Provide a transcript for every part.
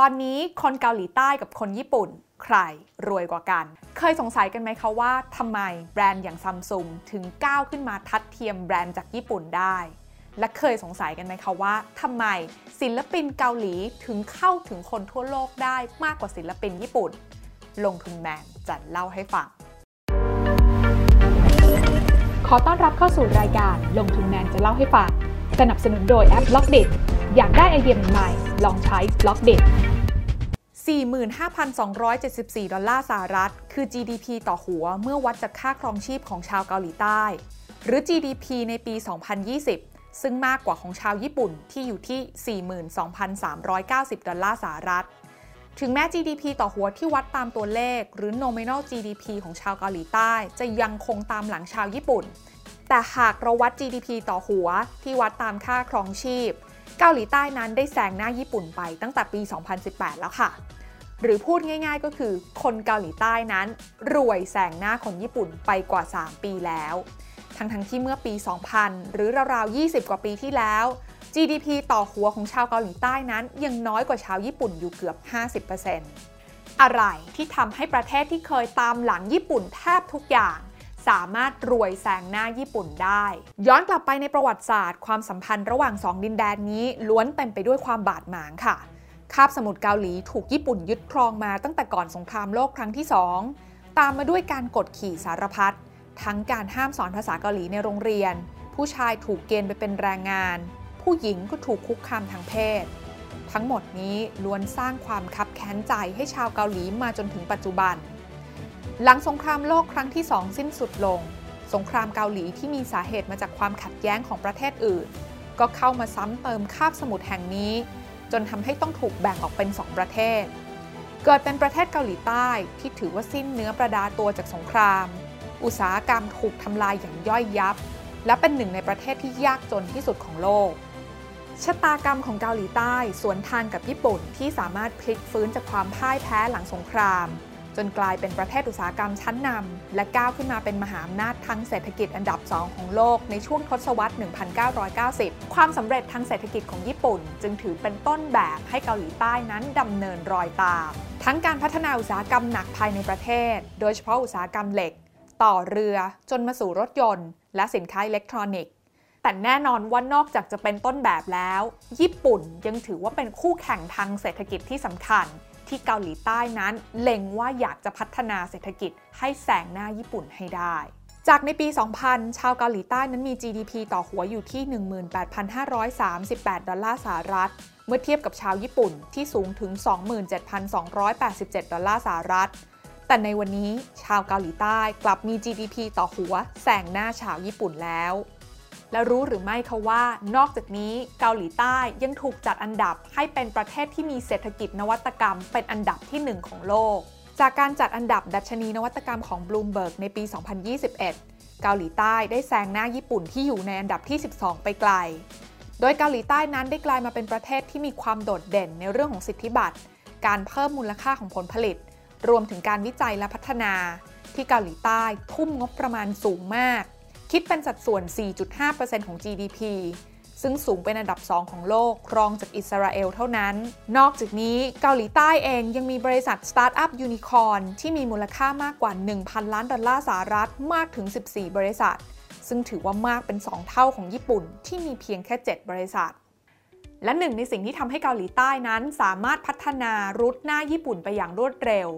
ตอนนี้คนเกาหลีใต้กับคนญี่ปุ่นใครรวยกว่ากัน เคยสงสัยกันไหมคะว่าทำไมแบรนด์อย่างซัมซุงถึงก้าวขึ้นมาทัดเทียมแบรนด์จากญี่ปุ่นได้ และเคยสงสัยกันไหมคะว่าทำไมศิลปินเกาหลีถึงเข้าถึงคนทั่วโลกได้มากกว่าศิลปินญี่ปุ่น ลงทุนแมนจะเล่าให้ฟัง ขอต้อนรับเข้าสู่รายการลงทุนแมนจะเล่าให้ฟัง สนับสนุนโดยแอป Blockdit อยากได้ไอเดียใหม่ลองใช้ Blockdit 45,274 ดอลลาร์สหรัฐ คือ GDP ต่อหัวเมื่อวัดจากค่าครองชีพของชาวเกาหลีใต้ หรือ GDP ในปี 2020 ซึ่งมากกว่าของชาวญี่ปุ่นที่อยู่ที่ 42,390 ดอลลาร์สหรัฐ ถึงแม้ GDP ต่อหัวที่วัดตามตัวเลข หรือ nominal GDP ของชาวเกาหลีใต้ จะยังคงตามหลังชาวญี่ปุ่น แต่หากเราวัด GDP ต่อหัวที่วัดตามค่าครองชีพเกาหลีใต้นั้นได้แซงหน้าญี่ปุ่นไปตั้งแต่ปี 2018 แล้วค่ะ หรือพูดง่ายๆก็คือคนเกาหลีใต้นั้น รวยแซงหน้าคนญี่ปุ่นไปกว่า 3 ปีแล้ว ทั้งๆทที่เมื่อปี 2000 หรือราวๆ 20 กว่าปีที่แล้ว GDP ต่อหัวของชาวเกาหลีใต้นั้น ยังน้อยกว่าชาวญี่ปุ่นอยู่เกือบ 50%อะไรที่ทำให้ประเทศที่เคยตามหลังญี่ปุ่นแทบทุกอย่างสามารถรวยแซงหน้าญี่ปุ่นได้ ย้อนกลับไปในประวัติศาสตร์ ความสัมพันธ์ระหว่างสองดินแดนนี้ล้วนเต็มไปด้วยความบาดหมางค่ะ คาบสมุทรเกาหลีถูกญี่ปุ่นยึดครองมาตั้งแต่ก่อนสงครามโลกครั้งที่2ตามมาด้วยการกดขี่สารพัดทั้งการห้ามสอนภาษาเกาหลีในโรงเรียน ผู้ชายถูกเกณฑ์ไปเป็นแรงงาน ผู้หญิงก็ถูกคุกคามทางเพศ ทั้งหมดนี้ล้วนสร้างความคับแค้นใจให้ชาวเกาหลีมาจนถึงปัจจุบัน หลังสงครามโลกครั้งที่สองสิ้นสุดลง สงครามเกาหลีที่มีสาเหตุมาจากความขัดแย้งของประเทศอื่น ก็เข้ามาซ้ำเติมคาบสมุทรแห่งนี้ จนทำให้ต้องถูกแบ่งออกเป็น 2 ประเทศ เกิดเป็นประเทศเกาหลีใต้ที่ถือว่าสิ้นเนื้อประดาตัวจากสงคราม อุตสาหกรรมถูกทำลายอย่างย่อยยับ และเป็นหนึ่งในประเทศที่ยากจนที่สุดของโลกชะตากรรมของเกาหลีใต้สวนทางกับญี่ปุ่นที่สามารถพลิกฟื้นจากความพ่ายแพ้หลังสงคราม จนกลายเป็นประเทศอุตสาหกรรมชั้นนำและก้าวขึ้นมาเป็นมหาอำนาจทางเศรษฐกิจอันดับ 2 ของโลกในช่วงทศวรรษ 1990 ความสำเร็จทางเศรษฐกิจของญี่ปุ่น จึงถือเป็นต้นแบบให้เกาหลีใต้นั้นดำเนินรอยตาม ทั้งการพัฒนาอุตสาหกรรมหนักภายในประเทศ โดยเฉพาะอุตสาหกรรมเหล็ก ต่อเรือจนมาสู่รถยนต์ และสินค้าอิเล็กทรอนิกส์แต่แน่นอนว่านอกจากจะเป็นต้นแบบแล้ว ญี่ปุ่นยังถือว่าเป็นคู่แข่งทางเศรษฐกิจที่สำคัญ ที่เกาหลีใต้นั้นเล็งว่าอยากจะพัฒนาเศรษฐกิจให้แซงหน้าญี่ปุ่นให้ได้จากในปี 2000 ชาวเกาหลีใต้นั้นมี GDP ต่อหัวอยู่ที่ 18,538 ดอลลาร์สหรัฐ เมื่อเทียบกับชาวญี่ปุ่นที่สูงถึง 27,287 ดอลลาร์สหรัฐ แต่ในวันนี้ชาวเกาหลีใต้กลับมี GDP ต่อหัวแซงหน้าชาวญี่ปุ่นแล้ว และรู้หรือไม่คะว่านอกจากนี้เกาหลีใต้ยังถูกจัดอันดับให้เป็นประเทศที่มีเศรษฐกิจนวัตกรรม เป็นอันดับที่ 1 ของโลก จากการจัดอันดับดัชนีนวัตกรรมของ Bloomberg ในปี 2021 เกาหลีใต้ได้แซงหน้าญี่ปุ่นที่อยู่ในอันดับที่ 12 ไปไกล โดยเกาหลีใต้นั้นได้กลายมาเป็นประเทศที่มีความโดดเด่นในเรื่องของสิทธิบัตร การเพิ่มมูลค่าของผลผลิต รวมถึงการวิจัยและพัฒนา ที่เกาหลีใต้ทุ่มงบประมาณสูงมาก คิดเป็นสัดส่วน 4.5%ของ GDP ซึ่งสูงเป็นอันดับ 2 ของโลก รองจากอิสราเอลเท่านั้น นอกจากนี้เกาหลีใต้เองยังมีบริษัทสตาร์ทอัพยูนิคอร์นที่มีมูลค่ามากกว่า 1,000 ล้านดอลลาร์สหรัฐมากถึง 14 บริษัท ซึ่งถือว่ามากเป็น 2 เท่าของญี่ปุ่นที่มีเพียงแค่ 7 บริษัท และหนึ่งในสิ่งที่ทำให้เกาหลีใต้นั้นสามารถพัฒนารุดหน้าญี่ปุ่นไปอย่างรวดเร็ว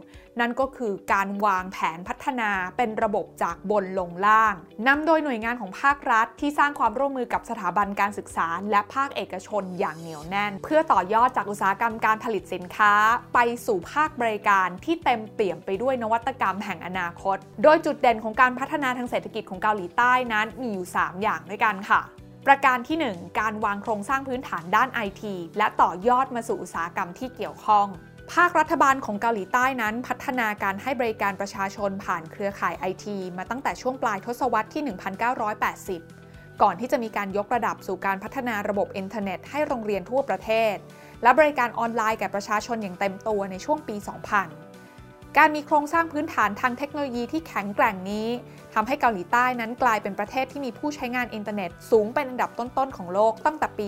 นั่นก็คือการวางแผนพัฒนาเป็นระบบจากบนลงล่างนำโดยหน่วยงานของภาครัฐ ที่สร้างความร่วมมือกับสถาบันการศึกษา และภาคเอกชนอย่างเหนียวแน่น เพื่อต่อยอดจากอุตสาหกรรมการผลิตสินค้า ไปสู่ภาคบริการที่เต็มเปี่ยมไปด้วยนวัตกรรมแห่งอนาคต โดยจุดเด่นของการพัฒนาทางเศรษฐกิจของเกาหลีใต้นั้นมีอยู่ 3 อย่างด้วยกันค่ะ ประการที่ 1 การวางโครงสร้างพื้นฐานด้านไอทีและต่อยอดมาสู่อุตสาหกรรมที่เกี่ยวข้อง ภาครัฐบาลของเกาหลีใต้นั้น พัฒนาการให้บริการประชาชนผ่านเครือข่ายไอทีมาตั้งแต่ช่วงปลายทศวรรษที่ 1980 ก่อนที่จะมีการยกระดับสู่การพัฒนาระบบอินเทอร์เน็ตให้โรงเรียนทั่วประเทศ และบริการออนไลน์แก่ประชาชนอย่างเต็มตัวในช่วงปี 2000 การมีโครงสร้างพื้นฐานทางเทคโนโลยีที่แข็งแกร่งนี้ทำให้เกาหลีใต้นั้นกลายเป็นประเทศที่มีผู้ใช้งานอินเทอร์เน็ตสูงเป็นอันดับต้นๆของโลกตั้งแต่ปี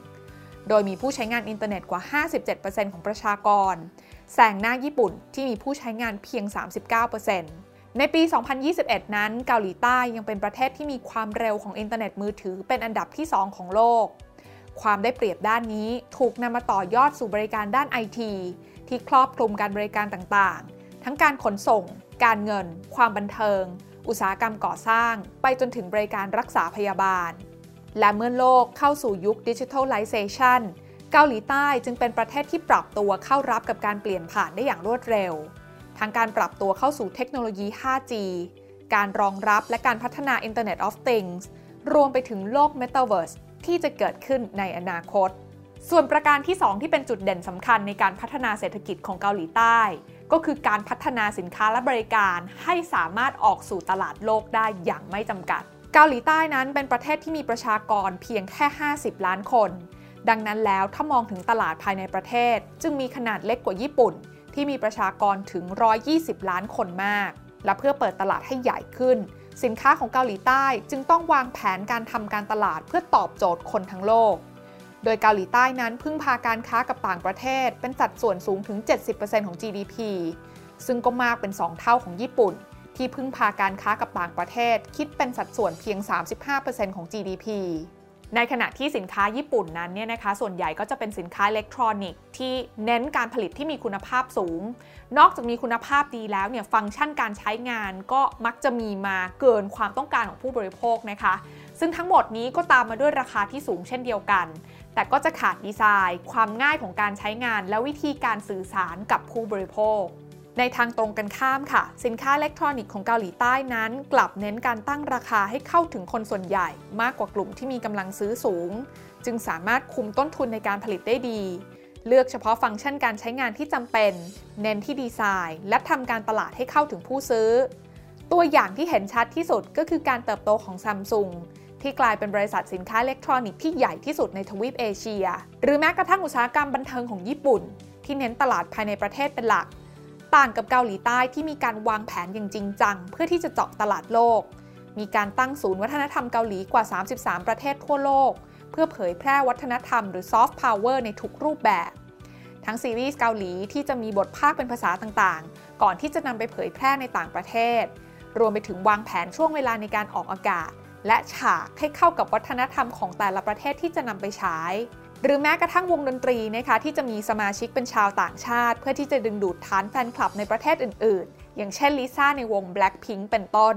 2001 โดยมีผู้ใช้งานอินเทอร์เน็ตกว่า 57%ของประชากร แซงหน้าญี่ปุ่นที่มีผู้ใช้งานเพียง 39%ในปี 2021 นั้น เกาหลีใต้ยังเป็นประเทศที่มีความเร็วของอินเทอร์เน็ตมือถือเป็นอันดับที่ 2 ของโลก ความได้เปรียบด้านนี้ถูกนำมาต่อยอดสู่บริการด้านไอทีที่ครอบคลุมการบริการต่างๆ ทั้งการขนส่ง การเงิน ความบันเทิง อุตสาหกรรมก่อสร้าง ไปจนถึงบริการรักษาพยาบาล และเมื่อโลกเข้าสู่ยุคดิจิทัลไลเซชันเกาหลีใต้จึงเป็นประเทศที่ปรับตัวเข้ารับกับการเปลี่ยนผ่านได้อย่างรวดเร็ว ทั้งการปรับตัวเข้าสู่เทคโนโลยี 5G การรองรับและการพัฒนา Internet of Things รวมไปถึงโลก Metaverse ที่จะเกิดขึ้นในอนาคต ส่วนประการที่ 2 ที่เป็นจุดเด่นสำคัญในการพัฒนาเศรษฐกิจของเกาหลีใต้ ก็คือการพัฒนาสินค้าและบริการให้สามารถออกสู่ตลาดโลกได้อย่างไม่จำกัด เกาหลีใต้นั้นเป็นประเทศที่มีประชากรเพียงแค่ 50 ล้านคน ดังนั้นแล้วถ้ามองถึงตลาดภายในประเทศ จึงมีขนาดเล็กกว่าญี่ปุ่น ที่มีประชากรถึง 120 ล้านคนมาก และเพื่อเปิดตลาดให้ใหญ่ขึ้น สินค้าของเกาหลีใต้จึงต้องวางแผนการทำการตลาดเพื่อตอบโจทย์คนทั้งโลก โดยเกาหลีใต้นั้นพึ่งพาการค้ากับต่างประเทศ เป็นสัดส่วนสูงถึง 70%ของ GDP ซึ่งก็มากเป็น 2 เท่าของญี่ปุ่น ที่พึ่งพาการค้ากับต่างประเทศ คิดเป็นสัดส่วนเพียง 35%ของ GDP ในขณะที่สินค้าญี่ปุ่นนั้นเนี่ยนะคะส่วนใหญ่ก็จะเป็นสินค้าอิเล็กทรอนิกส์ที่เน้นการผลิตที่มีคุณภาพสูง นอกจากมีคุณภาพดีแล้วเนี่ยฟังก์ชันการใช้งานก็มักจะมีมาเกินความต้องการของผู้บริโภคนะคะ ซึ่งทั้งหมดนี้ก็ตามมาด้วยราคาที่สูงเช่นเดียวกัน แต่ก็จะขาดดีไซน์ ความง่ายของการใช้งาน และวิธีการสื่อสารกับผู้บริโภค ในทางตรงกันข้ามค่ะ สินค้าอิเล็กทรอนิกส์ของเกาหลีใต้นั้น กลับเน้นการตั้งราคาให้เข้าถึงคนส่วนใหญ่ มากกว่ากลุ่มที่มีกำลังซื้อสูง จึงสามารถคุมต้นทุนในการผลิตได้ดี เลือกเฉพาะฟังก์ชันการใช้งานที่จำเป็น เน้นที่ดีไซน์ และทำการตลาดให้เข้าถึงผู้ซื้อ ตัวอย่างที่เห็นชัดที่สุดก็คือการเติบโตของซัมซุง ที่กลายเป็นบริษัทสินค้าอิเล็กทรอนิกส์ที่ใหญ่ที่สุดในทวีปเอเชีย หรือแม้กระทั่งอุตสาหกรรมบันเทิงของญี่ปุ่น ที่เน้นตลาดภายในประเทศเป็นหลัก ต่างกับเกาหลีใต้ที่มีการวางแผนอย่างจริงจัง เพื่อที่จะเจาะตลาดโลก มีการตั้งศูนย์วัฒนธรรมเกาหลีกว่า 33 ประเทศทั่วโลก เพื่อเผยแพร่วัฒนธรรมหรือซอฟต์พาวเวอร์ในทุกรูปแบบ ทั้งซีรีส์เกาหลีที่จะมีบทพากย์เป็นภาษาต่างๆ ก่อนที่จะนำไปเผยแพร่ในต่างประเทศ รวมไปถึงวางแผนช่วงเวลาในการออกอากาศ และฉากให้เข้ากับวัฒนธรรมของแต่ละประเทศที่จะนำไปใช้ หรือแม้กระทั่งวงดนตรีนะคะที่จะมีสมาชิกเป็นชาวต่างชาติ เพื่อที่จะดึงดูดฐานแฟนคลับในประเทศอื่น ๆ อย่างเช่นลิซ่าในวง Blackpink เป็นต้น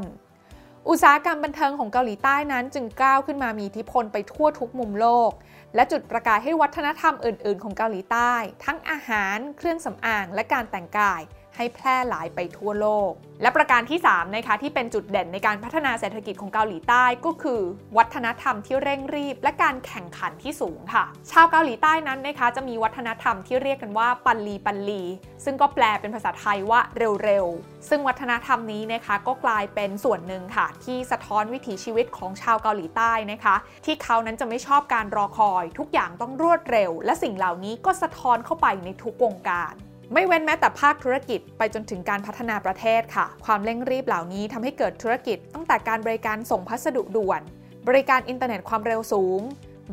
อุตสาหกรรมบันเทิงของเกาหลีใต้นั้นจึงก้าวขึ้นมามีอิทธิพลไปทั่วทุกมุมโลก และจุดประกายให้วัฒนธรรมอื่น ๆ ของเกาหลีใต้ ทั้งอาหาร เครื่องสำอาง และการแต่งกาย ให้แพร่หลายไปทั่วโลก และประการที่3นะคะที่เป็นจุดเด่นในการพัฒนาเศรษฐกิจของเกาหลีใต้ก็คือ วัฒนธรรมที่เร่งรีบ และการแข่งขันที่สูงค่ะ ชาวเกาหลีใต้นั้นนะคะจะมีวัฒนธรรมที่เรียกกันว่าปันลีปันลี ซึ่งก็แปลเป็นภาษาไทยว่าเร็วๆ ซึ่งวัฒนธรรมนี้นะคะก็กลายเป็นส่วนหนึ่งค่ะ ที่สะท้อนวิถีชีวิตของชาวเกาหลีใต้นะคะ ที่เขานั้นจะไม่ชอบการรอคอย ทุกอย่างต้องรวดเร็ว และสิ่งเหล่านี้ก็สะท้อนเข้าไปในทุกวงการ ไม่เว้นแม้แต่ภาคธุรกิจไปจนถึงการพัฒนาประเทศค่ะ ความเร่งรีบเหล่านี้ทำให้เกิดธุรกิจ ตั้งแต่การบริการส่งพัสดุด่วน บริการอินเทอร์เน็ตความเร็วสูง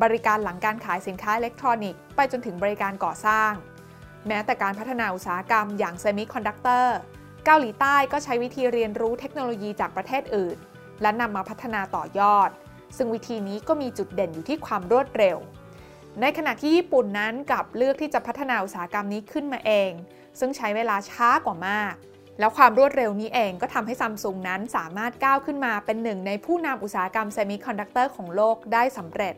บริการหลังการขายสินค้าอิเล็กทรอนิกส์ไปจนถึงบริการก่อสร้าง แม้แต่การพัฒนาอุตสาหกรรมอย่างเซมิคอนดักเตอร์เกาหลีใต้ก็ใช้วิธีเรียนรู้เทคโนโลยีจากประเทศอื่น และนำมาพัฒนาต่อยอด ซึ่งวิธีนี้ก็มีจุดเด่นอยู่ที่ความรวดเร็ว ในขณะที่ญี่ปุ่นนั้นกลับเลือกที่จะพัฒนาอุตสาหกรรมนี้ขึ้นมาเอง ซึ่งใช้เวลาช้ากว่ามาก แล้วความรวดเร็วนี้เองก็ทำให้ซัมซุงนั้นสามารถก้าวขึ้นมาเป็นหนึ่งในผู้นำอุตสาหกรรมเซมิคอนดักเตอร์ของโลกได้สำเร็จ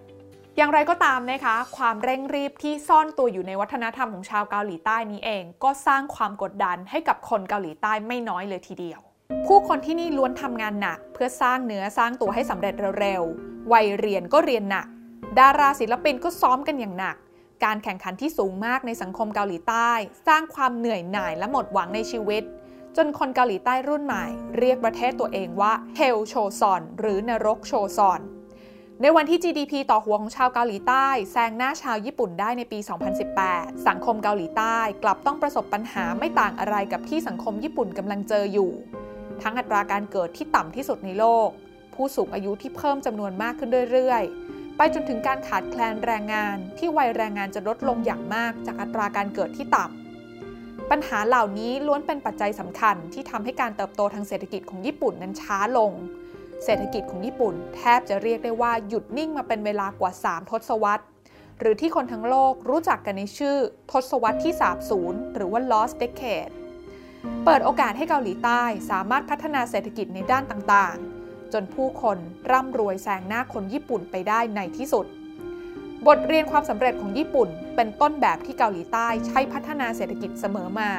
อย่างไรก็ตามนะคะ ความเร่งรีบที่ซ่อนตัวอยู่ในวัฒนธรรมของชาวเกาหลีใต้นี้เอง ก็สร้างความกดดันให้กับคนเกาหลีใต้ไม่น้อยเลยทีเดียว ผู้คนที่นี่ล้วนทำงานหนัก เพื่อสร้างเนื้อสร้างตัวให้สำเร็จเร็วๆวัยเรียนก็เรียนหนัก ดาราศิลปินก็ซ้อมกันอย่างหนัก การแข่งขันที่สูงมากในสังคมเกาหลีใต้ สร้างความเหนื่อยหน่ายและหมดหวังในชีวิต จนคนเกาหลีใต้รุ่นใหม่ เรียกประเทศตัวเองว่าเฮลโชซอนหรือนรกโชซอนในวันที่ GDP ต่อหัวของชาวเกาหลีใต้แซงหน้าชาวญี่ปุ่นได้ในปี 2018 สังคมเกาหลีใต้กลับต้องประสบปัญหาไม่ต่างอะไรกับที่สังคมญี่ปุ่นกำลังเจออยู่ ทั้งอัตราการเกิดที่ต่ำที่สุดในโลก ผู้สูงอายุที่เพิ่มจำนวนมากขึ้นเรื่อยๆ ไปจนถึงการขาดแคลนแรงงานที่วัยแรงงานจะลดลงอย่างมากจากอัตราการเกิดที่ต่ำ ปัญหาเหล่านี้ล้วนเป็นปัจจัยสำคัญที่ทำให้การเติบโตทางเศรษฐกิจของญี่ปุ่นนั้นช้าลง เศรษฐกิจของญี่ปุ่น แทบจะเรียกได้ว่าหยุดนิ่งมาเป็นเวลากว่า 3 ทศวรรษ หรือที่คนทั้งโลกรู้จักกันในชื่อ ทศวรรษที่ 30 หรือว่า lost decade เปิดโอกาสให้เกาหลีใต้สามารถพัฒนาเศรษฐกิจในด้านต่างๆ จนผู้คนร่ำรวยแซงหน้าคนญี่ปุ่นไปได้ในที่สุด บทเรียนความสำเร็จของญี่ปุ่น เป็นต้นแบบที่เกาหลีใต้ใช้พัฒนาเศรษฐกิจเสมอมา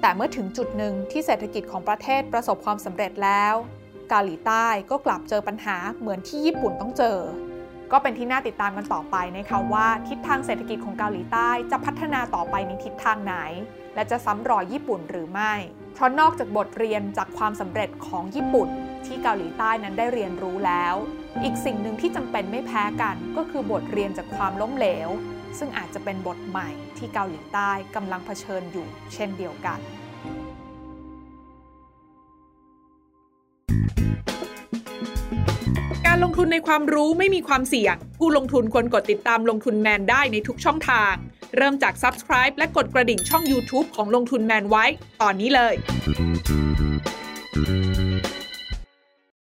แต่เมื่อถึงจุดหนึ่งที่เศรษฐกิจของประเทศประสบความสำเร็จแล้ว เกาหลีใต้ก็กลับเจอปัญหาเหมือนที่ญี่ปุ่นต้องเจอ ก็เป็นที่น่าติดตามกันต่อไปนะคะว่า ทิศทางเศรษฐกิจของเกาหลีใต้จะพัฒนาต่อไปในทิศทางไหน และจะซ้ำรอยญี่ปุ่นหรือไม่ เพราะนอกจากบทเรียนจากความสำเร็จของญี่ปุ่น ที่เกาหลีใต้นั้นได้เรียนรู้แล้ว อีกสิ่งหนึ่งที่จำเป็นไม่แพ้กันก็คือบทเรียนจากความล้มเหลว ซึ่งอาจจะเป็นบทใหม่ที่เกาหลีใต้กำลังเผชิญอยู่ เช่นเดียวกันการลงทุนในความรู้ไม่มีความเสี่ยง ผู้ลงทุนควรกดติดตามลงทุนแมนได้ในทุกช่องทาง เริ่มจาก Subscribe และกดกระดิ่งช่อง YouTube ของลงทุนแมนไว้ ตอนนี้เลย